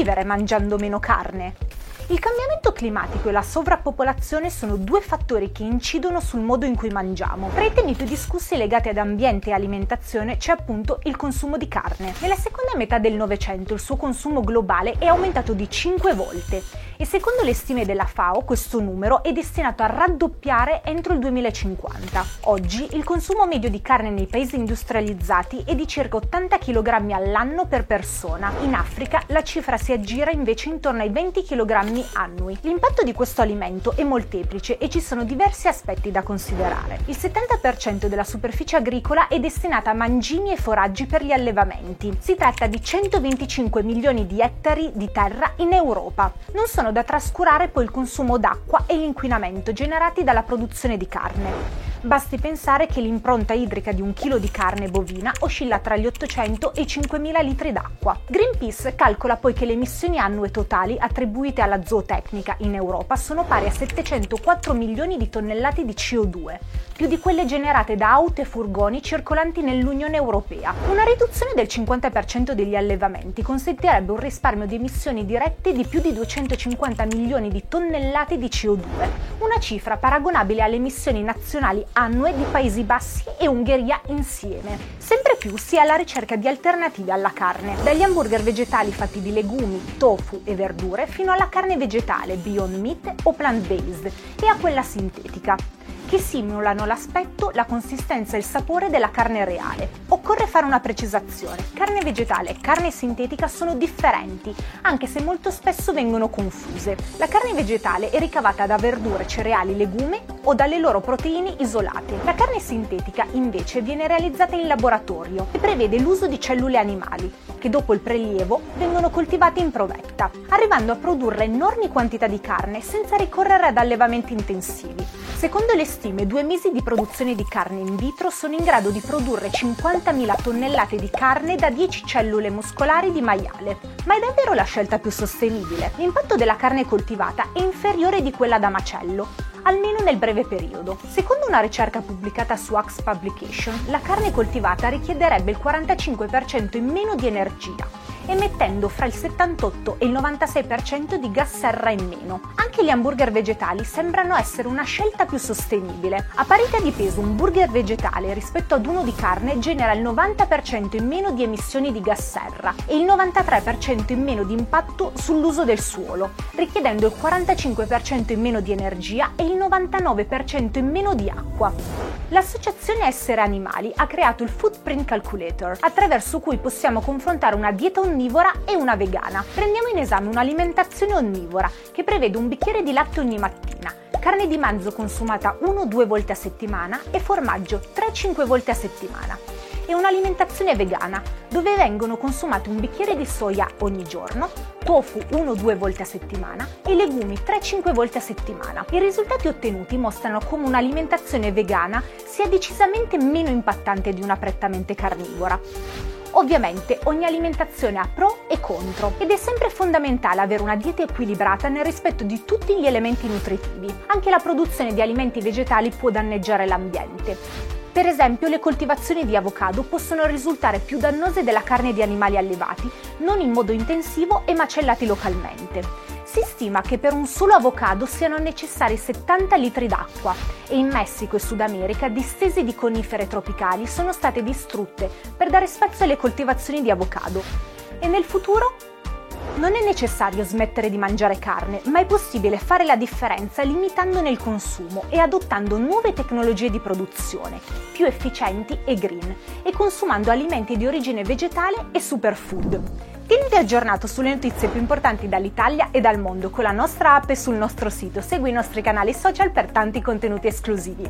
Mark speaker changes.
Speaker 1: vivere mangiando meno carne? Il cambiamento climatico e la sovrappopolazione sono due fattori che incidono sul modo in cui mangiamo. Tra i temi più discussi legati ad ambiente e alimentazione c'è appunto il consumo di carne. Nella seconda metà del Novecento il suo consumo globale è aumentato di 5 volte e secondo le stime della FAO questo numero è destinato a raddoppiare entro il 2050. Oggi il consumo medio di carne nei paesi industrializzati è di circa 80 kg all'anno per persona. In Africa la cifra si aggira invece intorno ai 20 kg consumi annui. L'impatto di questo alimento è molteplice e ci sono diversi aspetti da considerare. Il 70% della superficie agricola è destinata a mangimi e foraggi per gli allevamenti. Si tratta di 125 milioni di ettari di terra in Europa. Non sono da trascurare poi il consumo d'acqua e l'inquinamento generati dalla produzione di carne. Basti pensare che l'impronta idrica di un chilo di carne bovina oscilla tra gli 800 e i 5.000 litri d'acqua. Greenpeace calcola poi che le emissioni annue totali attribuite alla zootecnica in Europa sono pari a 704 milioni di tonnellate di CO2, più di quelle generate da auto e furgoni circolanti nell'Unione Europea. Una riduzione del 50% degli allevamenti consentirebbe un risparmio di emissioni dirette di più di 250 milioni di tonnellate di CO2, una cifra paragonabile alle emissioni nazionali annue di Paesi Bassi e Ungheria insieme. Sempre più si è alla ricerca di alternative alla carne, dagli hamburger vegetali fatti di legumi, tofu e verdure fino alla carne vegetale Beyond Meat o plant-based e a quella sintetica che simulano l'aspetto, la consistenza e il sapore della carne reale. Occorre fare una precisazione. Carne vegetale e carne sintetica sono differenti, anche se molto spesso vengono confuse. La carne vegetale è ricavata da verdure, cereali, legumi o dalle loro proteine isolate. La carne sintetica invece viene realizzata in laboratorio e prevede l'uso di cellule animali, che dopo il prelievo vengono coltivate in provetta, arrivando a produrre enormi quantità di carne senza ricorrere ad allevamenti intensivi. Secondo le stime, due mesi di produzione di carne in vitro sono in grado di produrre 50.000 tonnellate di carne da 10 cellule muscolari di maiale. Ma è davvero la scelta più sostenibile? L'impatto della carne coltivata è inferiore di quella da macello, almeno nel breve periodo. Secondo una ricerca pubblicata su Axe Publication, la carne coltivata richiederebbe il 45% in meno di energia emettendo fra il 78 e il 96% di gas serra in meno. Anche gli hamburger vegetali sembrano essere una scelta più sostenibile. A parità di peso un burger vegetale rispetto ad uno di carne genera il 90% in meno di emissioni di gas serra e il 93% in meno di impatto sull'uso del suolo, richiedendo il 45% in meno di energia e il 99% in meno di acqua. L'associazione Essere Animali ha creato il Footprint Calculator, attraverso cui possiamo confrontare una dieta onnivora e una vegana. Prendiamo in esame un'alimentazione onnivora che prevede un bicchiere di latte ogni mattina, carne di manzo consumata 1-2 volte a settimana e formaggio 3-5 volte a settimana. E un'alimentazione vegana, dove vengono consumati un bicchiere di soia ogni giorno, tofu 1-2 volte a settimana e legumi 3-5 volte a settimana. I risultati ottenuti mostrano come un'alimentazione vegana sia decisamente meno impattante di una prettamente carnivora. Ovviamente ogni alimentazione ha pro e contro ed è sempre fondamentale avere una dieta equilibrata nel rispetto di tutti gli elementi nutritivi. Anche la produzione di alimenti vegetali può danneggiare l'ambiente. Per esempio, le coltivazioni di avocado possono risultare più dannose della carne di animali allevati, non in modo intensivo e macellati localmente. Si stima che per un solo avocado siano necessari 70 litri d'acqua e in Messico e Sud America distese di conifere tropicali sono state distrutte per dare spazio alle coltivazioni di avocado. E nel futuro? Non è necessario smettere di mangiare carne, ma è possibile fare la differenza limitandone il consumo e adottando nuove tecnologie di produzione, più efficienti e green, e consumando alimenti di origine vegetale e superfood. Tieniti aggiornato sulle notizie più importanti dall'Italia e dal mondo con la nostra app e sul nostro sito. Segui i nostri canali social per tanti contenuti esclusivi.